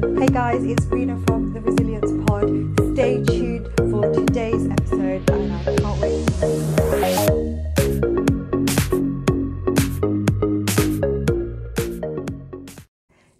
Hey guys, it's Rena from the Resilience Pod. Stay tuned for today's episode, and I can't wait.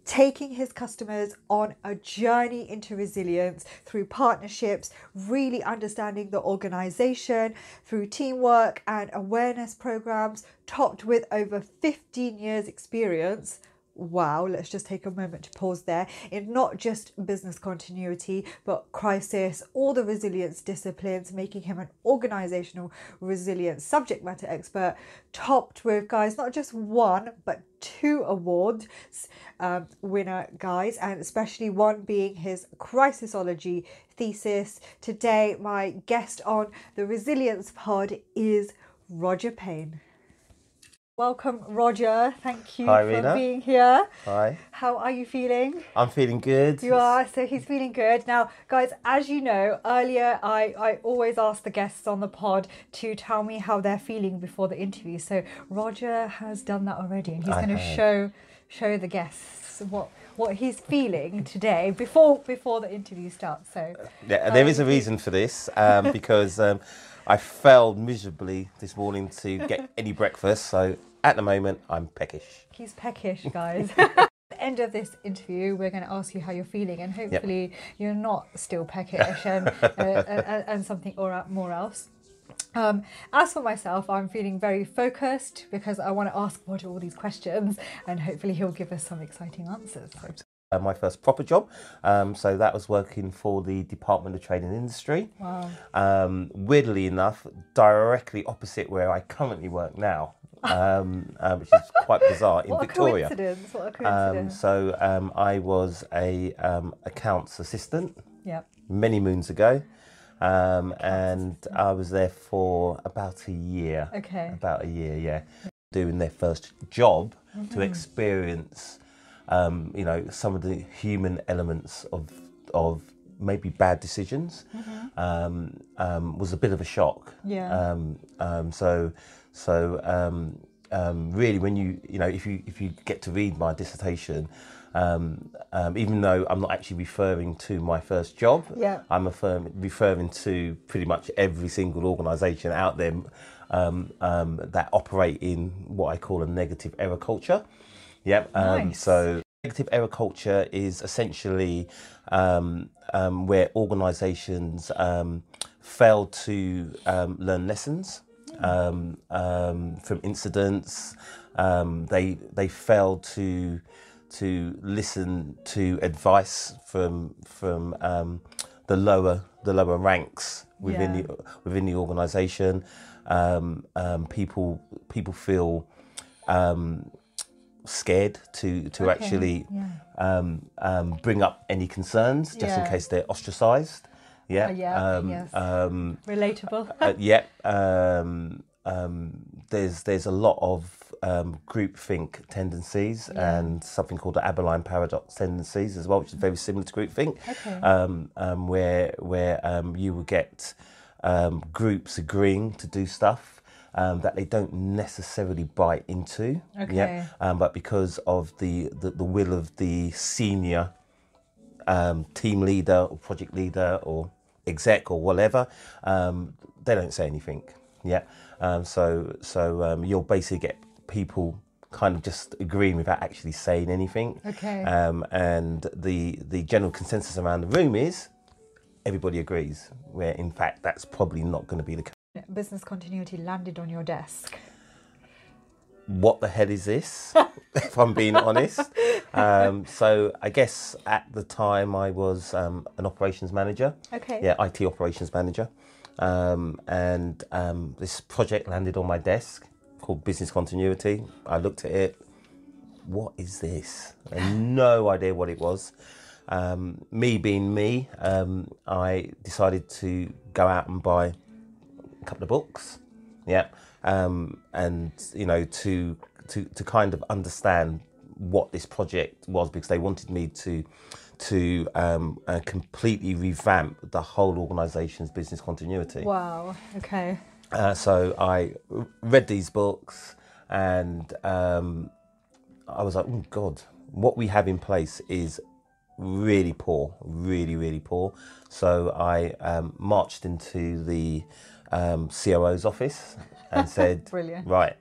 Taking his customers on a journey into resilience through partnerships, really understanding the organization through teamwork and awareness programs, topped with over 15 years' experience wow, let's just take a moment to pause there. In not just business continuity, but crisis, all the resilience disciplines, making him an organizational resilience subject matter expert, topped with guys, not just one, but two awards um, winner, guys, and especially one being his crisisology thesis. Today, my guest on the Resilience Pod is Roger Payne. Welcome, Roger. Thank you Hi, for Rena. being here. Hi, How are you feeling? I'm feeling good. You are, so he's feeling good. Now, guys, as you know, earlier I, I always ask the guests on the pod to tell me how they're feeling before the interview. So Roger has done that already and he's I going to show show the guests what what he's feeling today before before the interview starts. So Yeah, there is a Um, reason for this um, because um, I failed miserably this morning to get any breakfast. So at the moment, I'm peckish. He's peckish, guys. At the end of this interview, we're going to ask you how you're feeling, and hopefully you're not still peckish and, uh, and, and something or more else. Um, as for myself, I'm feeling very focused because I want to ask Roger all these questions, and hopefully he'll give us some exciting answers. Uh, my first proper job, um, so that was working for the Department of Trade and Industry. wow. Um, weirdly enough, directly opposite where I currently work now, um, uh, which is quite bizarre in What Victoria. a coincidence! What a Um, so um, I was a um, accounts assistant yeah. many moons ago, um, and I was there for about a year. Okay. About a year, yeah, doing their first job Mm-hmm. to experience, um, you know, some of the human elements of of maybe bad decisions um, um, was a bit of a shock. Mm-hmm. Yeah. Um, um, so, so um, um, really, when you you know if you if you get to read my dissertation, um, um, even though I'm not actually referring to my first job, Yeah. I'm affirm- referring to pretty much every single organisation out there um, um, that operate in what I call a negative error culture. Yep. Um, Nice. So negative error culture is essentially um, um, where organisations um, fail to um, learn lessons um, um, from incidents. Um, they they fail to to listen to advice from from um, the lower the lower ranks within Yeah. the within the organisation. Um, um, people people feel um, scared to to Okay, actually yeah. um, um, bring up any concerns just in case they're ostracised. Yeah. Uh, yeah, Um, yes. um, Relatable. uh, yeah. Um, um, there's there's a lot of um, groupthink tendencies Yeah. and something called the Abilene paradox tendencies as well, which is very similar to groupthink. Okay. Um, um, where where um, you will get um, groups agreeing to do stuff um, that they don't necessarily buy into. Okay. Yeah. Um, but because of the, the, the will of the senior um, team leader or project leader or exec or whatever, um, they don't say anything. Yeah. Um, so so um, you'll basically get people kind of just agreeing without actually saying anything. Okay. Um, and the the general consensus around the room is everybody agrees. Where in fact that's probably not going to be the case. Business continuity landed on your desk. what the hell is this? if I'm being honest. Um, so I guess at the time I was um, an operations manager. Okay. Yeah, IT operations manager. Um, and um, this project landed on my desk called Business Continuity. I looked at it. What is this? I had no idea what it was. Um, me being me, um, I decided to go out and buy couple of books. Yeah, um, and you know to to to kind of understand what this project was because they wanted me to to um, uh, completely revamp the whole organisation's business continuity. Wow. Okay. Uh, so I read these books and um, I was like, oh God, what we have in place is really poor, really, really poor. So I um, marched into the um, COO's office and said, Brilliant. Right,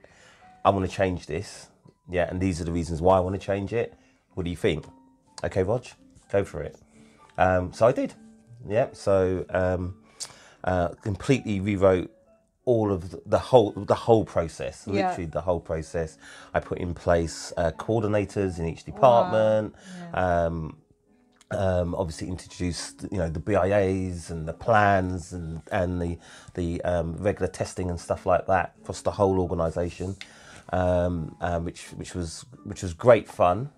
I want to change this. Yeah, and these are the reasons why I want to change it. What do you think? Okay, Rog, go for it. Um, so I did. Yeah, so um, uh, completely rewrote all of the, whole the whole process. Yeah. Literally the whole process. I put in place uh, coordinators in each department. Um, um, obviously introduced you know the BIAs and the plans and and the the um, regular testing and stuff like that across the whole organisation, um, um, which which was which was great fun,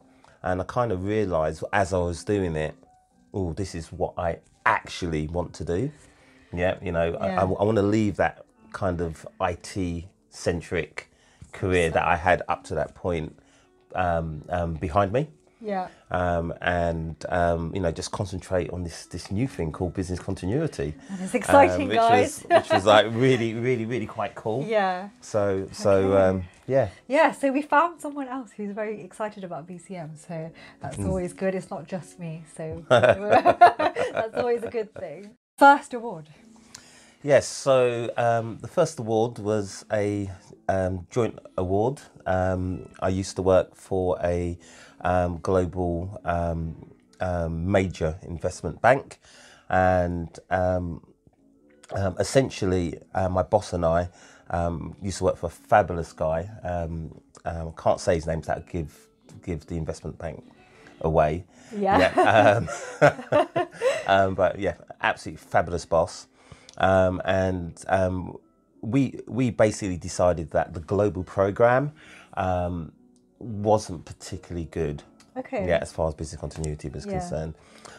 and I kind of realised as I was doing it, oh, this is what I actually want to do. Yeah, you know, I, Yeah. I, want to leave that kind of IT centric career that I had up to that point um, um, behind me Yeah. um, and um, you know just concentrate on this this new thing called business continuity. And it's exciting, um, which guys. Was, which was like really, really, really quite cool. yeah. So so Okay. um, yeah. Yeah, so we found someone else who's very excited about BCM, so that's Hmm. always good. It's not just me, so that's always a good thing. First award. Yes, so um, the first award was a um, joint award. Um, I used to work for a um, global um, um, major investment bank, and um, um, essentially, uh, my boss and I um, used to work for a fabulous guy. Um, um, can't say his name, so that give give the investment bank away. Yeah. um, um, but yeah, absolutely fabulous boss. Um, and um, we we basically decided that the global program um, wasn't particularly good. Okay. Yeah, as far as business continuity was Yeah. concerned.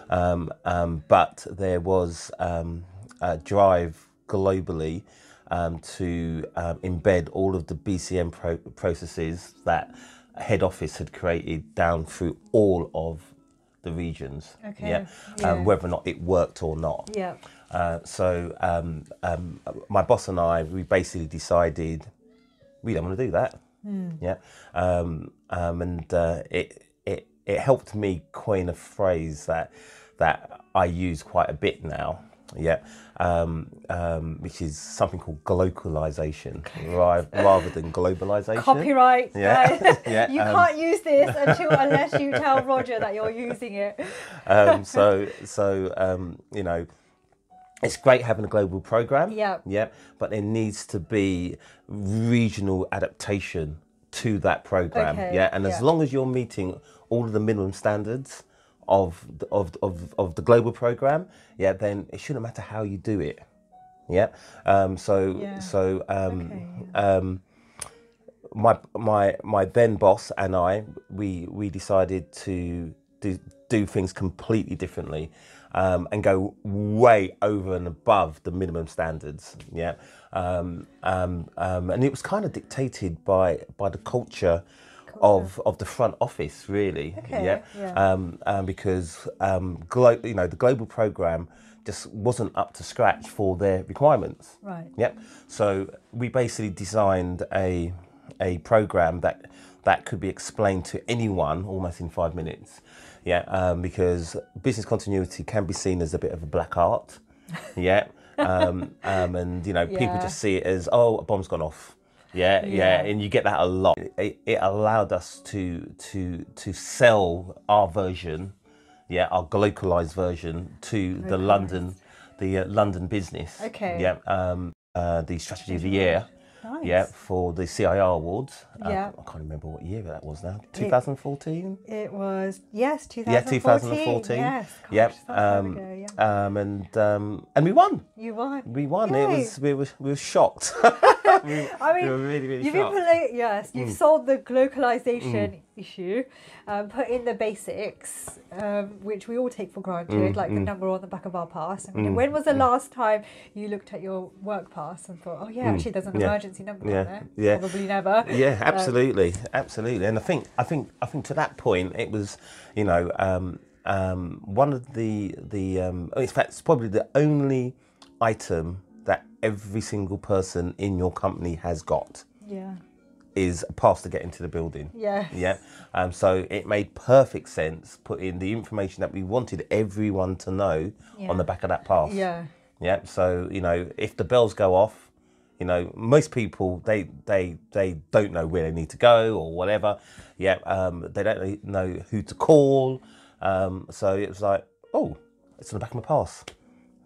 Um, um, but there was um, a drive globally um, to um, embed all of the BCM pro- processes that head office had created down through all of the regions. Okay, Yeah. yeah. Um, whether or not it worked or not. Yeah. Uh, so um, um, my boss and I, we basically decided we don't want to do that. Yeah, um, um, and uh, it it it helped me coin a phrase that that I use quite a bit now. Yeah, um, um, which is something called glocalization ra- rather than globalization. Copyright, Yeah. Yeah, you um, can't use this until unless you tell Roger that you're using it. um, so so um, you know it's great having a global program. Yeah. yeah but there needs to be regional adaptation to that program. Okay, yeah. And as long as you're meeting all of the minimum standards of the, of, of of the global program yeah then it shouldn't matter how you do it. Yeah. Um, so Yeah. so um, Okay, um, my my my then boss and I we we decided to do do things completely differently um, and go way over and above the minimum standards. Yeah, um, um, um, and it was kind of dictated by by the culture. Of, of the front office, really, Okay, yeah, yeah. Um, um, because um, glo- you know the global program just wasn't up to scratch for their requirements. Right. Yep. So we basically designed a a program that that could be explained to anyone almost in five minutes. Yeah, um, because business continuity can be seen as a bit of a black art. Yeah. Um, um, and you know, people just see it as oh, a bomb's gone off. Yeah, yeah, Yeah. and you get that a lot. It, it allowed us to to to sell our version, yeah, our localized version to the London, the uh, London business. Okay. Yeah, um, uh, the strategy of the year. Nice. Yeah, for the CIR awards. Um, Yeah. I can't remember what year that was now. 2014. It was yes, 2014. Yeah, 2014. Yes. Gosh, Yep. Um, ago, yeah. um, and um, and we won. You won. We won. It was we were we were shocked. we, I mean, we were really really You've shocked. yes, you've Mm. solved the localization issue, um, put in the basics, um, which we all take for granted, Mm, like the number on the back of our pass. I mean, when was the last time you looked at your work pass and thought, oh yeah, actually there's an Mm. yeah, emergency number yeah, on there? yeah. Probably never. yeah absolutely absolutely and i think i think i think to that point it was you know um um one of the the um in fact it's probably the only item that every single person in your company has got Yeah. Is a pass to get into the building. Yes. Yeah. Um, so it made perfect sense putting the information that we wanted everyone to know Yeah. on the back of that pass. Yeah. Yeah. So you know, if the bells go off, you know, most people they they they don't know where they need to go or whatever. Yeah. Um, they don't know who to call. Um, so it was like, oh, it's on the back of my pass.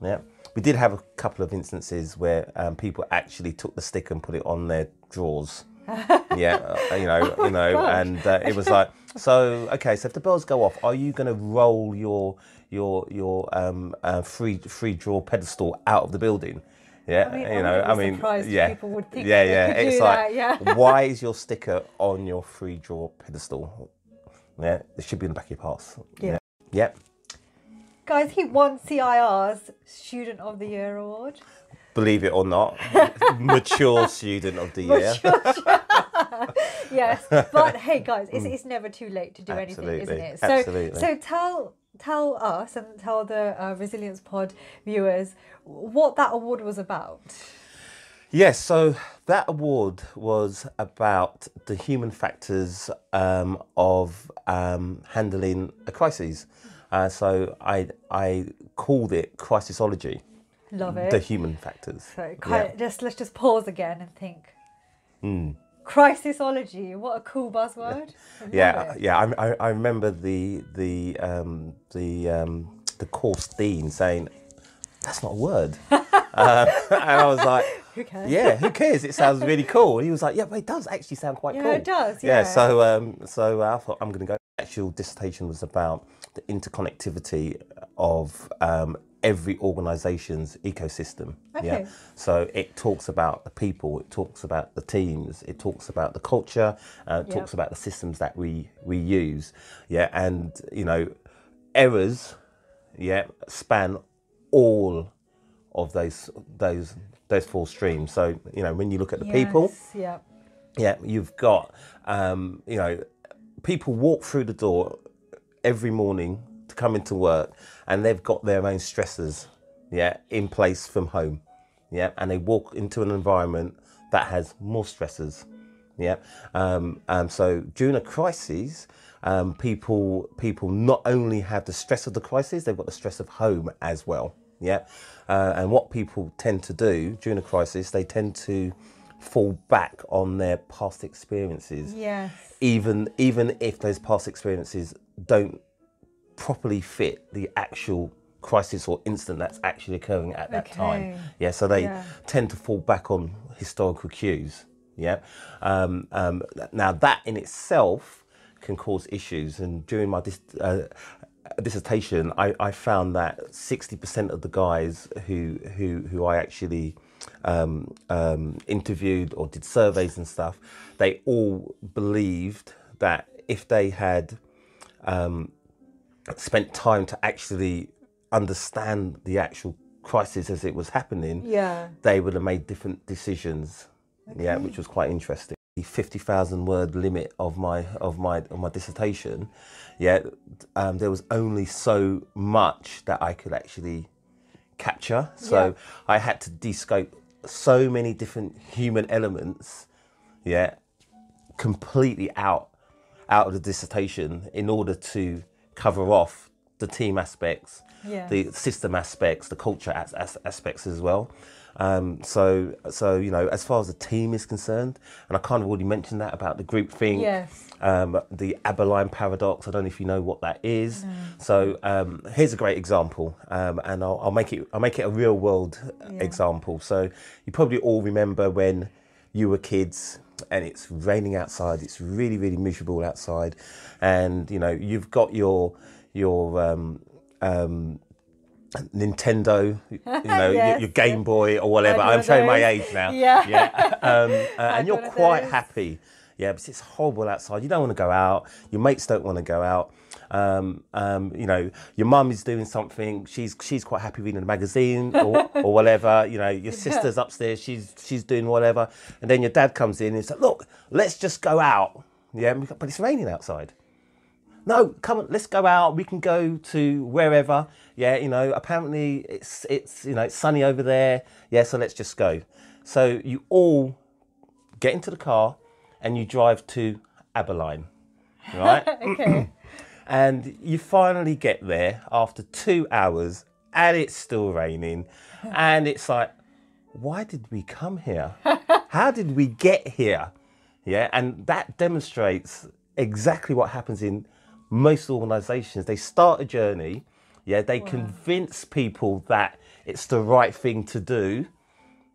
Yeah. We did have a couple of instances where um, people actually took the stick and put it on their drawers. yeah, uh, you know, you know, and uh, it was like, so okay, so if the bells go off, are you going to roll your your your um, uh, free free draw pedestal out of the building? Yeah, I mean, you know, I mean, yeah, people would think yeah, yeah. it's like, that, yeah. why is your sticker on your free draw pedestal? Yeah, it should be in the back of your pass. Yeah. yeah. Guys, he won CIR's Student of the Year award. Believe it or not, mature student of the year. yes, but hey, guys, it's, it's never too late to do anything, isn't it? So, absolutely. so tell tell us and tell the uh, Resilience Pod viewers what that award was about. Yes, so that award was about the human factors um, of um, handling a crisis. Uh, so I I called it crisisology, Love it. the human factors. so, Yeah. just let's just pause again and think. Hmm. Crisisology, what a cool buzzword. Yeah, it. yeah. I, I, I remember the the um, the um, the course dean saying, "That's not a word," uh, and I was like, Who cares? "Yeah, who cares? It sounds really cool." And he was like, "Yeah, but it does actually sound quite Yeah, cool." it does, Yeah. yeah. So um, so I thought I'm going to go. Actual dissertation was about the interconnectivity of um, every organization's ecosystem. Yeah. So it talks about the people, it talks about the teams, it talks about the culture, uh, it Yep. talks about the systems that we we use. Yeah, and you know, errors, yeah, span all of those those those four streams. So you know, when you look at the people, Yeah. yeah, you've got, um, you know, people walk through the door every morning to come into work and they've got their own stressors, yeah, in place from home, yeah, and they walk into an environment that has more stressors, yeah. Um, um, so during a crisis, um, people people not only have the stress of the crisis, they've got the stress of home as well, yeah. Uh, and what people tend to do during a crisis, they tend to fall back on their past experiences Yes. even even if those past experiences don't properly fit the actual crisis or incident that's actually occurring at that time. Yeah so they Yeah. tend to fall back on historical cues. Yeah. Um, um, now that in itself can cause issues. And during my dis- uh, dissertation I, I found that 60% of the guys who who who I actually um, um, interviewed or did surveys and stuff they all believed that if they had um, spent time to actually understand the actual crisis as it was happening Yeah. they would have made different decisions. Yeah, which was quite interesting. The fifty thousand word limit of my of my of my dissertation, yeah, um, there was only so much that I could actually capture. So Yeah. I had to descope so many different human elements, yeah, completely out out of the dissertation in order to cover off the team aspects, Yeah. the system aspects, the culture as, as, aspects as well. Um, so, so you know, as far as the team is concerned, and I kind of already mentioned that about the groupthink, Yes. um, the Abilene paradox. I don't know if you know what that is. So um, here's a great example, um, and I'll, I'll make it. I'll make it a real world Yeah. example. So you probably all remember when you were kids and it's raining outside. It's really really miserable outside, and you know you've got your your um, um, Nintendo, you know, Yes, your, your Game Boy or whatever. I'm showing my age now. Yeah. yeah. Um, uh, and you're quite happy. Yeah, but it's horrible outside. You don't want to go out. Your mates don't want to go out. Um, um, you know, your mum is doing something. She's she's quite happy reading a magazine or, or whatever. You know, your sister's upstairs. She's she's doing whatever. And then your dad comes in and says, "Look, let's just go out." Yeah, but it's raining outside no, come on, let's go out. We can go to wherever. Yeah, you know, apparently it's it's you know it's sunny over there. Yeah, so let's just go. So you all get into the car and you drive to Abilene, right? okay. and you finally get there after two hours and it's still raining and it's like why did we come here how did we get here yeah and that demonstrates exactly what happens in most organizations they start a journey yeah they convince people that it's the right thing to do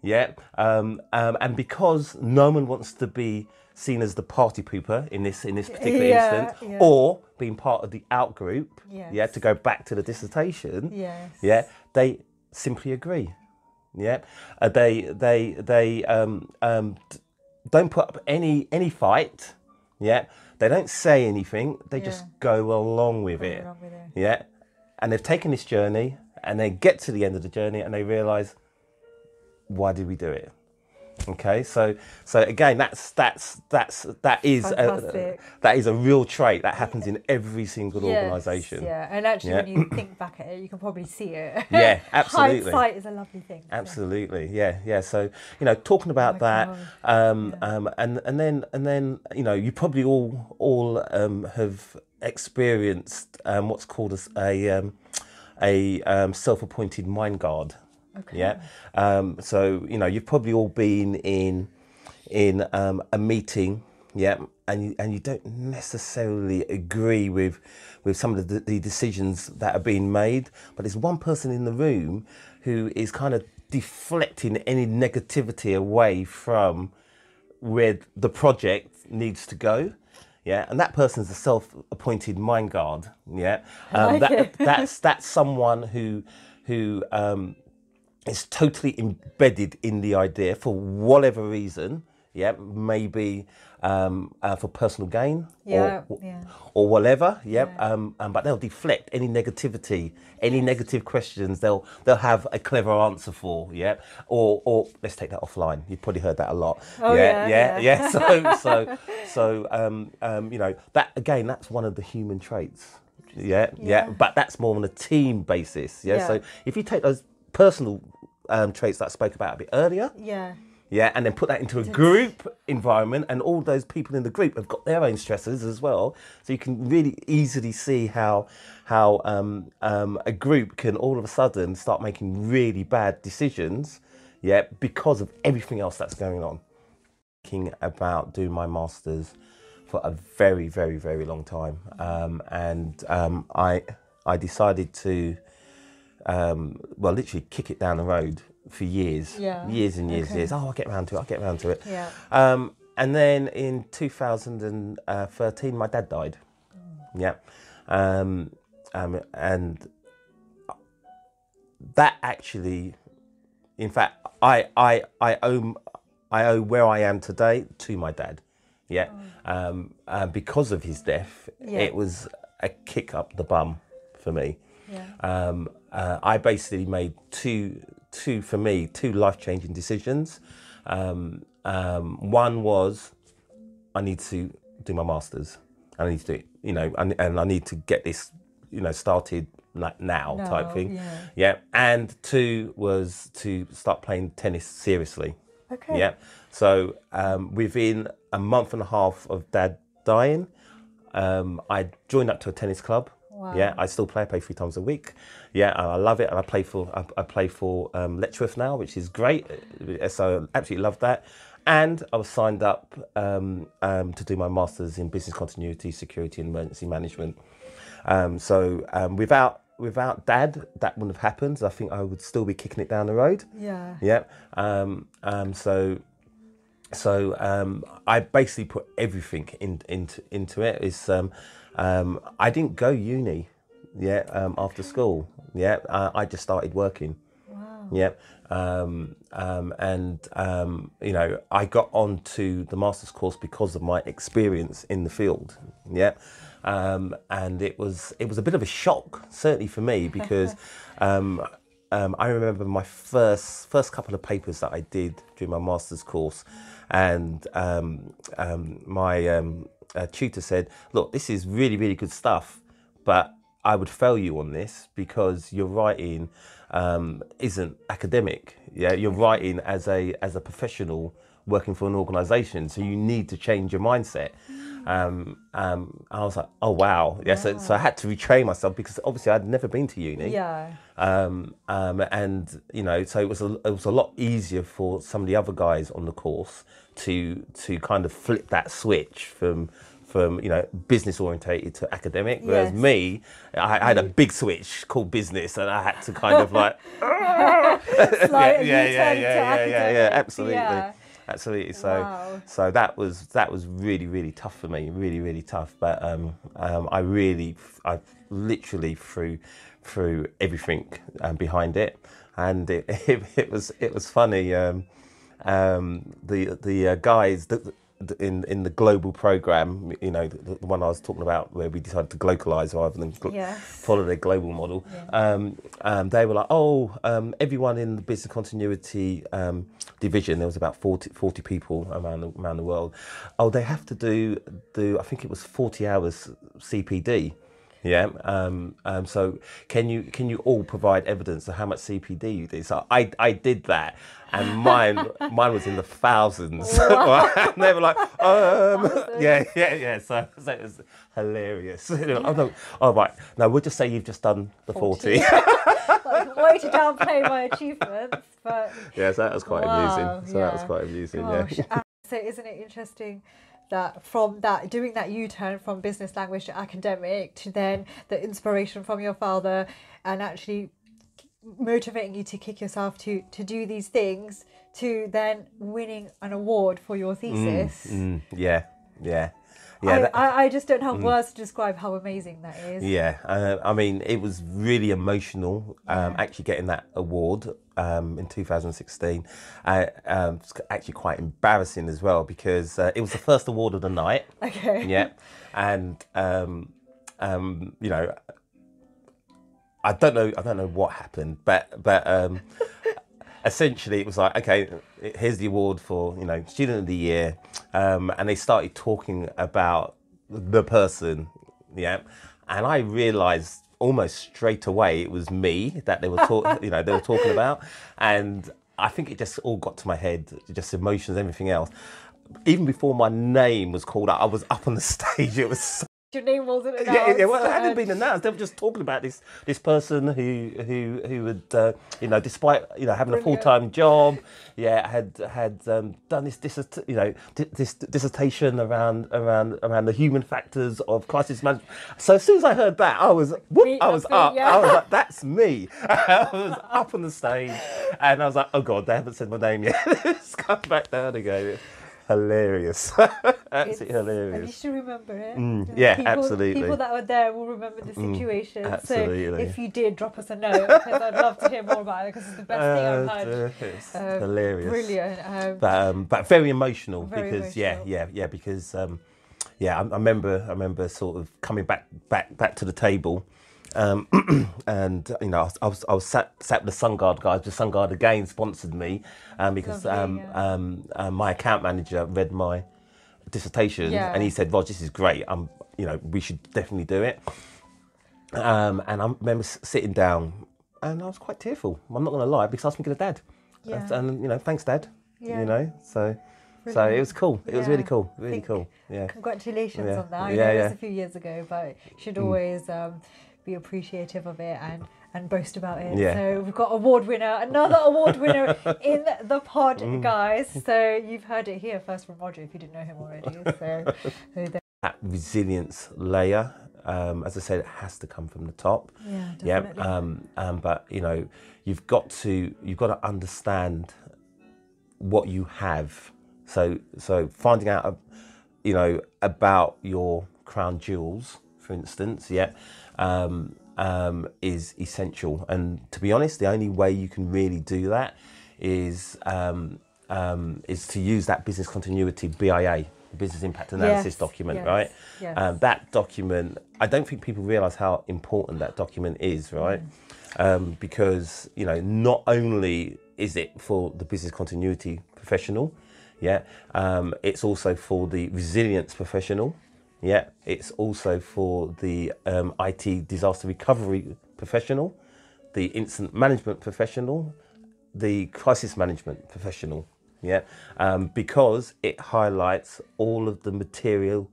yeah um, um, and because no one wants to be seen as the party pooper in this in this particular Yeah, instance yeah. or being part of the out group yeah to go back to the dissertation Yes. yeah they simply agree yeah uh, they they they um, um, don't put up any any fight yeah they don't say anything they just go along with it along with it. yeah and they've taken this journey and they get to the end of the journey and they realize why did we do it okay so so again that's that's that's that is a, that is a real trait that happens in every single Yes, organization Yeah, and actually, Yeah. when you think back at it, you can probably see it. Yeah, absolutely. Hindsight is a lovely thing. so. Absolutely, yeah, yeah. So you know, talking about my that, um, um, and and then and then you know, you probably all all um, have experienced um, what's called a s- a, um, a um, self-appointed mind guard. Okay. Yeah. Um, so you know, you've probably all been in in um, a meeting, yeah, and you, and you don't necessarily agree with with some of the, the decisions that are being made, but there's one person in the room who is kind of deflecting any negativity away from where the project needs to go. Yeah, and that person's a self-appointed mind guard. Yeah, um, like that, that's that's someone who who um, is totally embedded in the idea for whatever reason. Yeah, maybe um, uh, for personal gain Yeah, or, yeah. or whatever. Yep. Um, um, but they'll deflect any negativity, any negative questions. They'll they'll have a clever answer for. Yeah. Or or let's take that offline. You've probably heard that a lot. Oh, yeah, yeah, yeah, yeah. So so so um, um, you know that again. That's one of the human traits. Yeah, yeah. Yeah. But that's more on a team basis. Yeah. Yeah. So if you take those personal um, traits that I spoke about a bit earlier, Yeah. yeah, and then put that into a group environment, and all those people in the group have got their own stresses as well. So you can really easily see how how um, um, a group can all of a sudden start making really bad decisions, yeah, because of everything else that's going on. Thinking about doing my masters for a very, very, very long time, um, and um, I I decided to um, well, literally kick it down the road for years, Yeah. years and years, Okay. years. Oh, I'll get round to it. I'll get round to it. Yeah. Um, and then in 2013, my dad died. Yeah. Um, um, and that actually, in fact, I, I, I owe, I owe where I am today to my dad. Yeah. Um, uh, because of his death, Yeah. it was a kick up the bum for me. Yeah. Um, uh, I basically made two, two for me, two life changing decisions. Um, um, one was I need to do my masters. I need to do it, you know, and, and I need to get this, you know, started like now type thing. yeah. yeah. And two was to start playing tennis seriously. Okay. Yeah. So um, within a month and a half of dad dying, um, I joined up to a tennis club. Wow. Yeah, I still play. I play three times a week. Yeah, and I love it. And I play for I, I play for um, Letchworth now, which is great. Uh, So I absolutely love that. And I was signed up um, um, to do my masters in business continuity, security, and emergency management. Um, so um, without without Dad, that wouldn't have happened. I think I would still be kicking it down the road. Yeah. Yeah. Um, um, so so um, I basically put everything in, into into it. Is um, um, I didn't go uni, yeah, um, after school. Yeah, uh, I just started working. Wow. Yeah, um, um, and um, you know I got onto the master's course because of my experience in the field. Yeah, um, and it was it was a bit of a shock, certainly for me, because um, um, I remember my first first couple of papers that I did during my master's course, and um, um, my um, uh, tutor said, "Look, this is really really good stuff, but I would fail you on this because your writing um, isn't academic. Yeah, you're writing as a as a professional working for an organisation. So you need to change your mindset. Um, um, I was like, oh wow, yeah. So, so I had to retrain myself because obviously I'd never been to uni. Yeah. Um, um, and you know, so it was a, it was a lot easier for some of the other guys on the course to to kind of flip that switch from from you know business orientated to academic. Whereas Yes. me, I, I had a big switch called business, and I had to kind of like yeah, yeah, yeah, to yeah, yeah, yeah, absolutely, yeah. Absolutely. So, Wow. so that was that was really, really tough for me, really, really tough. But um, um, I really, I literally threw through everything um, behind it, and it, it, it was it was funny. Um, um, the the uh, guys that in in the global program, you know, the, the one I was talking about, where we decided to localize rather than gl- Yes. follow their global model. Um, um, they were like, oh, um, everyone in the business continuity um, division, there was about 40, 40 people around the, around the world. Oh, they have to do do I think it was forty hours CPD. Yeah. Um, um, so can you can you all provide evidence of how much CPD you did? So I I did that, and mine mine was in the thousands. and they were like, um, yeah, yeah, yeah. So, so it was hilarious. oh no, oh right. No, we'll just say you've just done the forty. Like, way to downplay my achievements, but yeah, so that was quite Wow, amusing. So that was quite amusing. gosh. Yeah. So isn't it interesting that from that doing that U-turn from business language to academic to then the inspiration from your father and actually motivating you to kick yourself to to do these things to then winning an award for your thesis. Mm, yeah, yeah, yeah. I, that- I, I just don't have words to describe how amazing that is. Yeah, uh, I mean, it was really emotional um, actually getting that award um, in 2016. Uh, um, it's actually quite embarrassing as well because uh, it was the first award of the night. Okay. Yeah, and um, um, you know, I don't know, I don't know what happened, but but um, essentially it was like, okay, here's the award for you know student of the year, um, and they started talking about the person, yeah, and I realised almost straight away it was me that they were you know, they were talking about, and I think it just all got to my head, just emotions, everything else. Even before my name was called out, I was up on the stage. It was so Your name wasn't announced. yeah, yeah, well, it hadn't been announced. They were just talking about this this person who who who had uh, you know, despite you know having a full time job, yeah, had had um, done this dissert, you know di- this dissertation around around around the human factors of crisis management. So as soon as I heard that, I was whoop, Me, I was me, up. yeah. I was like, that's me. I was up on the stage, and I was like, oh god, they haven't said my name yet. Let's come back down again. Hilarious, absolutely It's- And you hilarious. should remember it. Mm, yeah, people, absolutely. Mm, People that were there will remember the situation. absolutely. So if you did, drop us a note because I'd love to hear more about it because it's the best thing I've Uh, heard. it's Um, hilarious. Brilliant. Um, But um, but very emotional Very because yeah emotional. yeah yeah because um, yeah I, I remember I remember sort of coming back back back to the table. Um, and you know, I was, I was, I was sat, sat with the SunGard guys. The SunGard again sponsored me um, because Lovely, um, yeah. um, uh, my account manager read my dissertation Yeah. and he said, "Rog, this is great. Um, you know, we should definitely do it." Um, and I remember sitting down, and I was quite tearful. I'm not going to lie because I was thinking of Dad. Yeah. And you know, thanks, Dad. Yeah. You know, so so it was cool. It was really cool. Really cool. Yeah. Congratulations Yeah. on that. I Yeah, know it was yeah. Mm. a few years ago, but you should always um, be appreciative of it and, and boast about it. Yeah. So we've got award winner, another award winner in the pod, Mm. guys. So you've heard it here first from Roger if you didn't know him already. So, so That resilience layer, um, as I said, it has to come from the top. yeah, Yeah. definitely. Um, um, but you know, you've got to you've got to understand what you have. So so finding out, you know, about your crown jewels, for instance, yeah, um, um, is essential. And to be honest, the only way you can really do that is um, um, is to use that business continuity BIA, business impact analysis Yes, document, yes, right? yes. Um, that document, I don't think people realise how important that document is, right? Mm. Um, because you know, not only is it for the business continuity professional, yeah, um, it's also for the resilience professional, yeah, it's also for the um, IT disaster recovery professional, the incident management professional, the crisis management professional. Yeah, um, because it highlights all of the material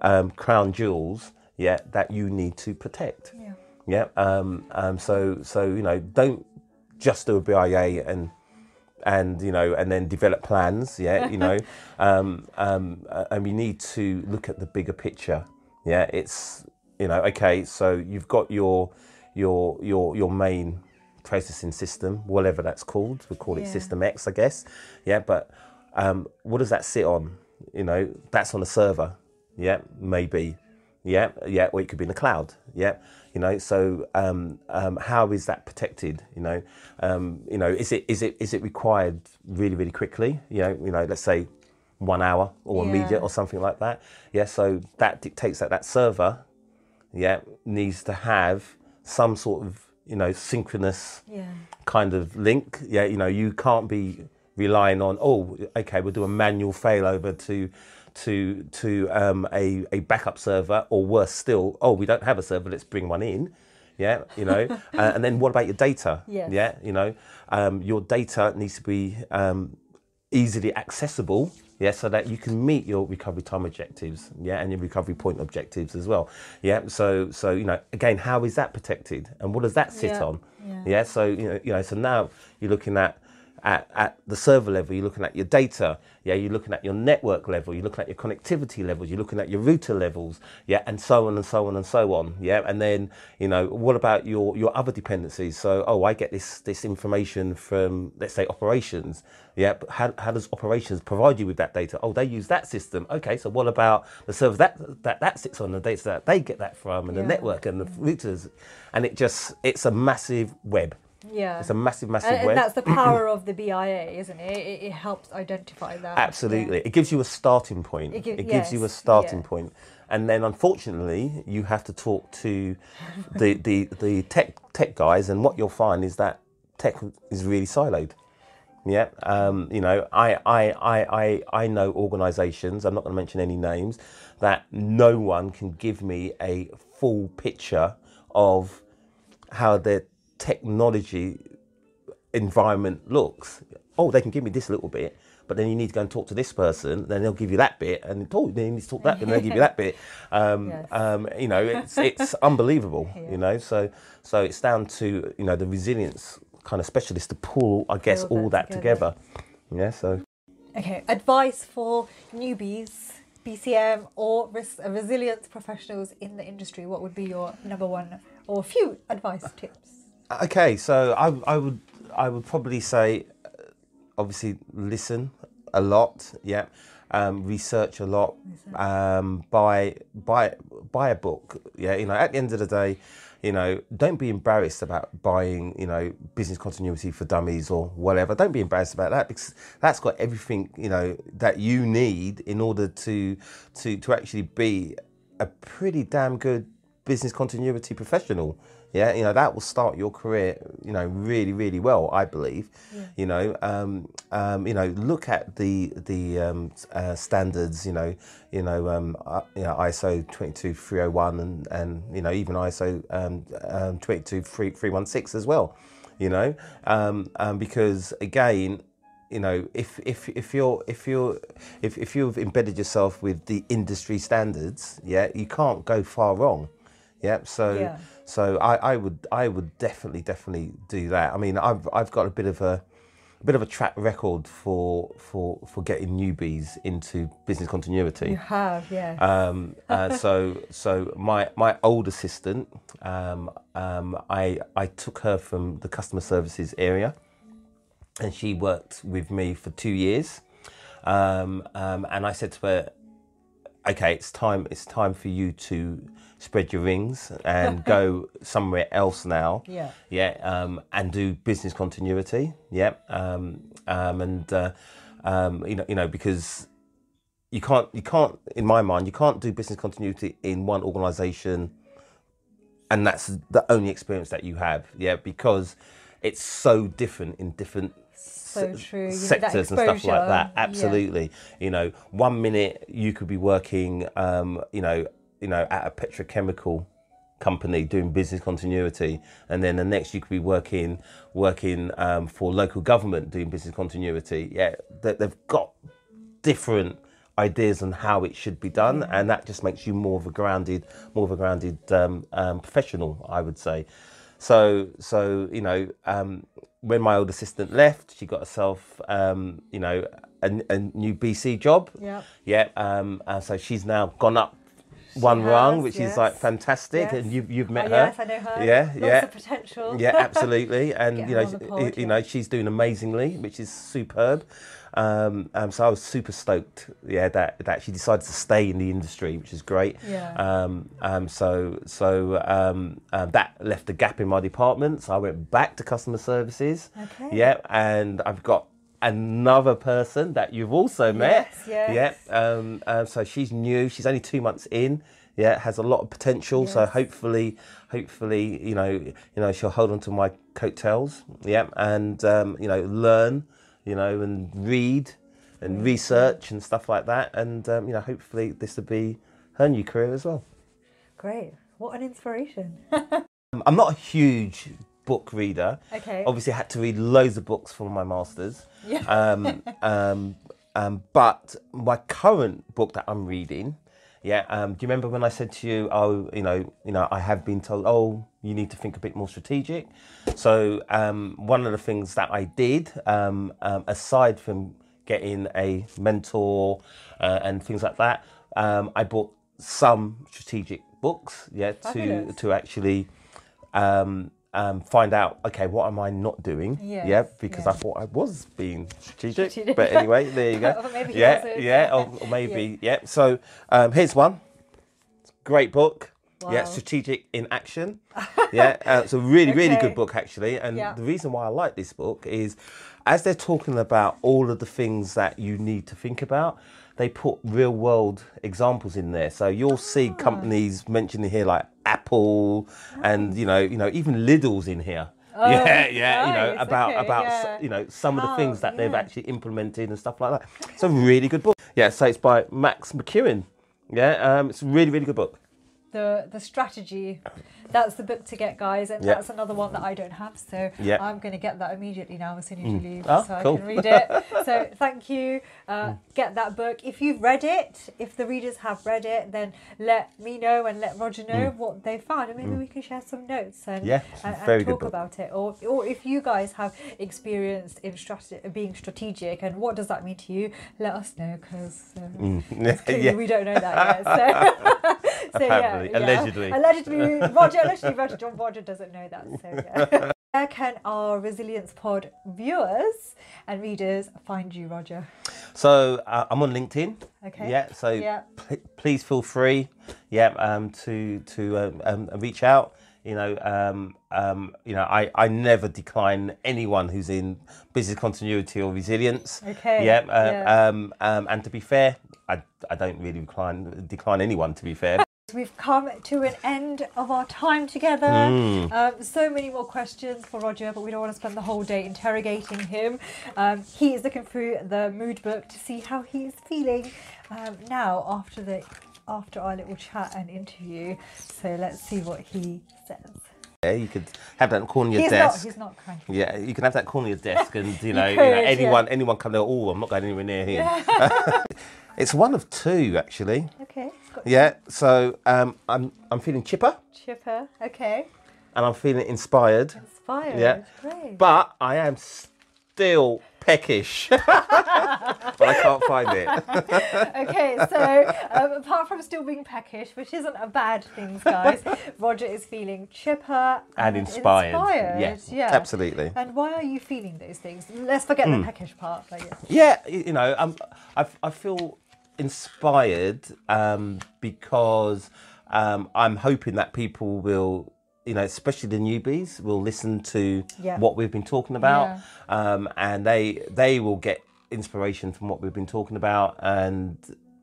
um, crown jewels. Yeah, that you need to protect. Yeah. Yeah. Um, um, so so you know, don't just do a BIA and and you know and then develop plans. Yeah. You know, um, um, uh, and we need to look at the bigger picture. Yeah. It's you know okay. So you've got your your your your main processing system, whatever that's called. We call it Yeah. System X, I guess. Yeah. But um, what does that sit on? You know, that's on a server. Yeah, maybe. Yeah, yeah, or it could be in the cloud. Yeah, you know. So, um, um, how is that protected? You know, um, you know, is it is it is it required really really quickly? You know, you know, let's say one hour or Yeah. immediate or something like that. Yeah, so that dictates that that server, yeah, needs to have some sort of you know synchronous Yeah. kind of link. Yeah, you know, you can't be relying on oh, okay, we'll do a manual failover to to to um, a a backup server, or worse still, oh, we don't have a server, let's bring one in. Yeah, you know, uh, and then what about your data? Yes. Yeah, you know, um, your data needs to be um, easily accessible. Yeah, so that you can meet your recovery time objectives, yeah, and your recovery point objectives as well. Yeah, so so you know, again, how is that protected, and what does that sit Yeah, on? yeah. Yeah, so you know, you know, so now you're looking at, at at the server level, you're looking at your data, yeah, you're looking at your network level, you're looking at your connectivity levels, you're looking at your router levels, yeah, and so on and so on and so on, yeah, and then you know, what about your your other dependencies? So, oh, I get this this information from let's say operations, yeah, but how how does operations provide you with that data? Oh, they use that system. Okay, so what about the server that that that sits on the data that they get that from, and the network and the routers, and it just it's a massive web. Yeah. It's a massive, massive and, and that's the power of the BIA, isn't it? It, it helps identify that. Absolutely, Yeah. it gives you a starting point. It It, gi- gives you a starting yeah. point. and then unfortunately, you have to talk to the the the tech tech guys, and what you'll find is that tech is really siloed. Yeah, um, you know, I, I, I, I, I know organisations. I'm not going to mention any names that no one can give me a full picture of how their technology environment looks. Oh, they can give me this little bit, but then you need to go and talk to this person. Then they'll give you that bit, and oh, then you need to talk that, and they'll give you that bit. Um, Yes. um, you know, it's it's unbelievable. Yeah. You know, so so it's down to you know the resilience kind of specialist to pull, I guess, Pull all that together. together. Yeah. So Okay, advice for newbies, BCM, or res- resilience professionals in the industry. What would be your number one or few advice tips? Okay, so I, I would I would probably say, uh, obviously, listen a lot. Yeah, um, research a lot. Um, buy buy buy a book. Yeah, you know, at the end of the day, you know, don't be embarrassed about buying. You know, business continuity for dummies or whatever. Don't be embarrassed about that because that's got everything you know that you need in order to to to actually be a pretty damn good business continuity professional. Yeah, you know that will start your career, you know, really, really well. I believe. You know, um, um, you know, look at the the um, uh, standards. You know, you know, um, uh, you know, ISO twenty two three hundred one and and you know even ISO um, um, twenty two three three one six as well. You know, um, um, because again, you know if if if you're if you're if, if you've embedded yourself with the industry standards yeah you can't go far wrong yeah so Yeah. so I, I would I would definitely definitely do that I mean I've I've got a bit of a a bit of a track record for for for getting newbies into business continuity You have, yeah. um, uh, so so my my old assistant, um, um, I I took her from the customer services area, and she worked with me for two years. Um, um, and I said to her, "Okay, it's time. It's time for you to spread your wings and go somewhere else now. Yeah. yeah, um, and do business continuity. Yeah, um, um, and uh, um, you know, you know, because you can't you can't in my mind you can't do business continuity in one organization and that's the only experience that you have yeah because it's so different in different So true. You know, that sectors and stuff like that yeah. absolutely you know one minute you could be working um, you know you know at a petrochemical company doing business continuity, and then the next you could be working working um, for local government doing business continuity. Yeah, they, they've got different ideas on how it should be done, and that just makes you more of a grounded, more of a grounded um, um, professional, I would say. So, so you know, um, when my old assistant left, she got herself, um, you know, a, a new BC job. Yep. Yeah. Um, so she's now gone up one has, rung, which yes. is like fantastic, Yes. and you've you've met Oh, her. yes, I know her. Yeah, Lots yeah. of potential. Yeah, absolutely, and you know, on the y- pod, you yeah. know, she's doing amazingly, which is superb. Um, um, so I was super stoked, yeah, that that she decided to stay in the industry, which is great. Yeah. Um, um, so so um, um, that left a gap in my department. So I went back to customer services. Okay. Yeah, and I've got another person that you've also met. Yes, yes. Yeah. Um, um, so she's new. She's only two months in. Yeah, has a lot of potential. So hopefully, hopefully, you know, you know, she'll hold on to my coattails. Yeah, and um, you know, learn, you know, and read and research and stuff like that. And um, you know, hopefully, this will be her new career as well. Great. What an inspiration. I'm not a huge book reader. Okay. Obviously, I had to read loads of books for my masters. Yeah. Um, um, um, but my current book that I'm reading, yeah. Um, do you remember when I said to you, oh, you know, you know, I have been told, oh, you need to think a bit more strategic. So um, one of the things that I did, um, um, aside from getting a mentor uh, and things like that, um, I bought some strategic books, yeah, to Fabulous. to actually um, um, find out, okay, what am I not doing? Yes, yeah, because I thought I was being strategic. Strategic. But anyway, there you go. Yeah, yeah, or, or maybe, yeah. So um, here's one. Great book. Wow. Yeah, Strategic in Action. Yeah, uh, it's a really, really good book actually. And Yeah. the reason why I like this book is as they're talking about all of the things that you need to think about, they put real world examples in there. So you'll see Ah. companies mentioned here like Apple and you know, you know, even Lidl's in here. yeah, yeah, you know, Oh, nice, about okay, about yeah. you know some of the How- things that they've yeah. actually implemented and stuff like that. It's a really good book. Yeah, so it's by Max McKeown. Yeah, um, it's a really, really good book. The the strategy. That's the book to get, guys, and Yeah. that's another one that I don't have. So Yeah. I'm going to get that immediately now as soon as you leave, Oh, so cool. I can read it. so thank you. Uh, get that book. If you've read it, if the readers have read it, then let me know and let Roger know what they found, and maybe we can share some notes and Mm. Yeah, and, and talk about it. Or or if you guys have experience in strate- being strategic and what does that mean to you, let us know because. Uh, Clearly, yeah. we don't know that yet. So, so Apparently, yeah, yeah. allegedly. allegedly, Roger, allegedly, Roger, John Roger doesn't know that. So yeah. Where can our Resilience Pod viewers and readers find you, Roger? So uh, I'm on LinkedIn. Okay. Yeah. So Yeah. pl- please feel free, yeah, um, to to um, um, reach out. You know, um, um, you know, I, I never decline anyone who's in business continuity or resilience. Okay, Yeah. Uh, yeah. Um, um, and to be fair, I, I don't really decline decline anyone. To be fair. We've come to an end of our time together. Mm. Um, so many more questions for Roger, but we don't want to spend the whole day interrogating him. Um, he is looking through the mood book to see how he is feeling um, now after the after our little chat and interview. So let's see what he says. Yeah, you could have that corner of your He's desk. not. He's not crying. Yeah, you can have that corner of your desk, and you know, you could, know yeah. anyone, anyone come there. Oh, I'm not going anywhere near him. it's one of two, actually. Okay. Got Yeah. So um, I'm I'm feeling chipper, Chipper. Okay. and I'm feeling inspired, Inspired. Yeah. Great. but I am still peckish, but I can't find it. okay, so um, apart from still being peckish, which isn't a bad thing, guys, Roger is feeling chipper And inspired. inspired. Yes, yeah, absolutely. And why are you feeling those things? Let's forget Hmm. the peckish part. But yeah. Yeah, you know, I'm, I, I feel inspired um, because um, I'm hoping that people will, you know, especially the newbies, will listen to Yeah. what we've been talking about, um, and they they will get inspiration from what we've been talking about, and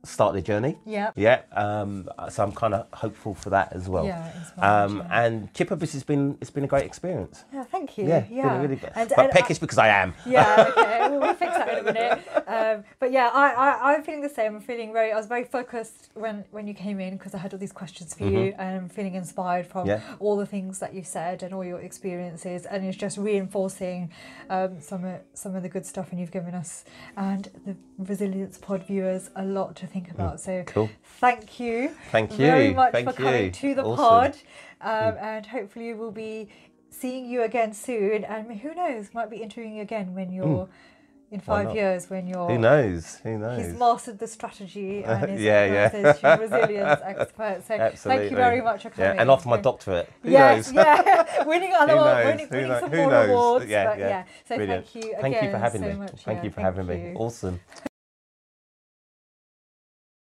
start their journey. Yeah. Yeah. Um, so I'm kind of hopeful for that as well. Yeah, Um, yeah. and Chipper, this has been it's been a great experience. Yeah, thank you. Yeah. Yeah, really good. And- but and I- peckish because I am. yeah, okay. Well, we'll fix that in a minute. Um, but yeah, I, I, I'm feeling the same. I'm feeling very, I was very focused when, when you came in because I had all these questions for you and I'm feeling inspired from Mm-hmm. Yeah. all the things that you said and all your experiences. And it's just reinforcing um, some, of, some of the good stuff and you've given us and the Resilience Pod viewers a lot to think about. So Mm, Cool. thank you. Thank you. very much Thank for coming you. to the Awesome. pod. Um, And hopefully we'll be seeing you again soon. And who knows, might be interviewing you again when you're in Mm. Why five years when you're. Who knows? Who knows? He's mastered the strategy and is Yeah, yeah. resilience expert. So Absolutely. thank you very much for Yeah, coming. and off my doctorate. Who yes, knows? yeah, winning other knows? winning, Who winning kno- some more knows? awards. Yeah, but yeah. yeah. So Brilliant. thank you again Thank you for having so me. much. Thank yeah, you for having me. Awesome.